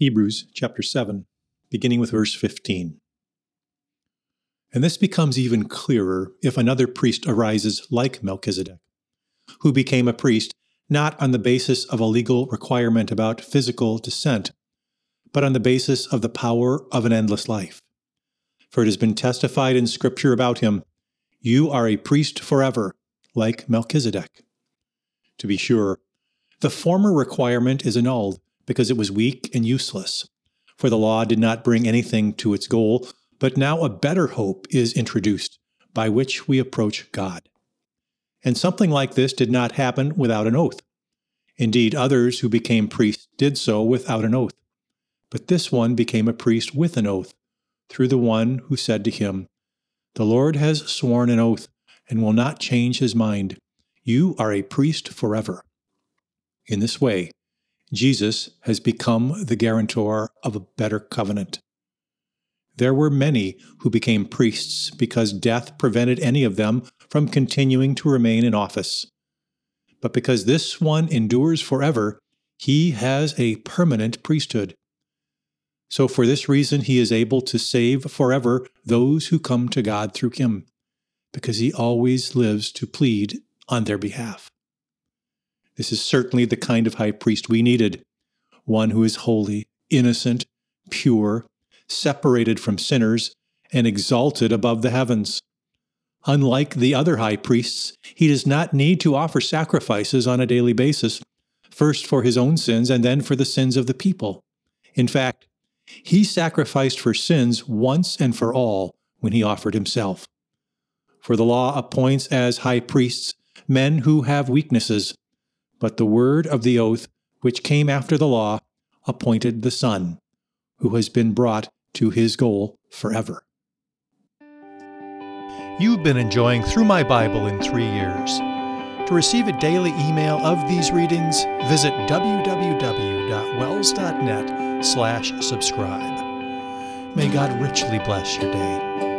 Hebrews chapter 7, beginning with verse 15. And this becomes even clearer if another priest arises like Melchizedek, who became a priest not on the basis of a legal requirement about physical descent, but on the basis of the power of an endless life. For it has been testified in Scripture about him You are a priest forever, like Melchizedek. To be sure, the former requirement is annulled because it was weak and useless, for the law did not bring anything to its goal, but now a better hope is introduced by which we approach God. And something like this did not happen without an oath. Indeed, others who became priests did so without an oath. But this one became a priest with an oath, through the one who said to him, The Lord has sworn an oath and will not change his mind. You are a priest forever. In this way, Jesus has become the guarantor of a better covenant. There were many who became priests because death prevented any of them from continuing to remain in office. But because this one endures forever, he has a permanent priesthood. So for this reason, he is able to save forever those who come to God through him, because he always lives to plead on their behalf. This is certainly the kind of high priest we needed one who is holy, innocent, pure, separated from sinners, and exalted above the heavens. Unlike the other high priests, he does not need to offer sacrifices on a daily basis, first for his own sins and then for the sins of the people. In fact, he sacrificed for sins once and for all when he offered himself. For the law appoints as high priests men who have weaknesses, but the word of the oath, which came after the law, appointed the Son, who has been brought to his goal forever. You've been enjoying Through My Bible in Three Years. To receive a daily email of these readings, visit www.wels.net slash subscribe. May God richly bless your day.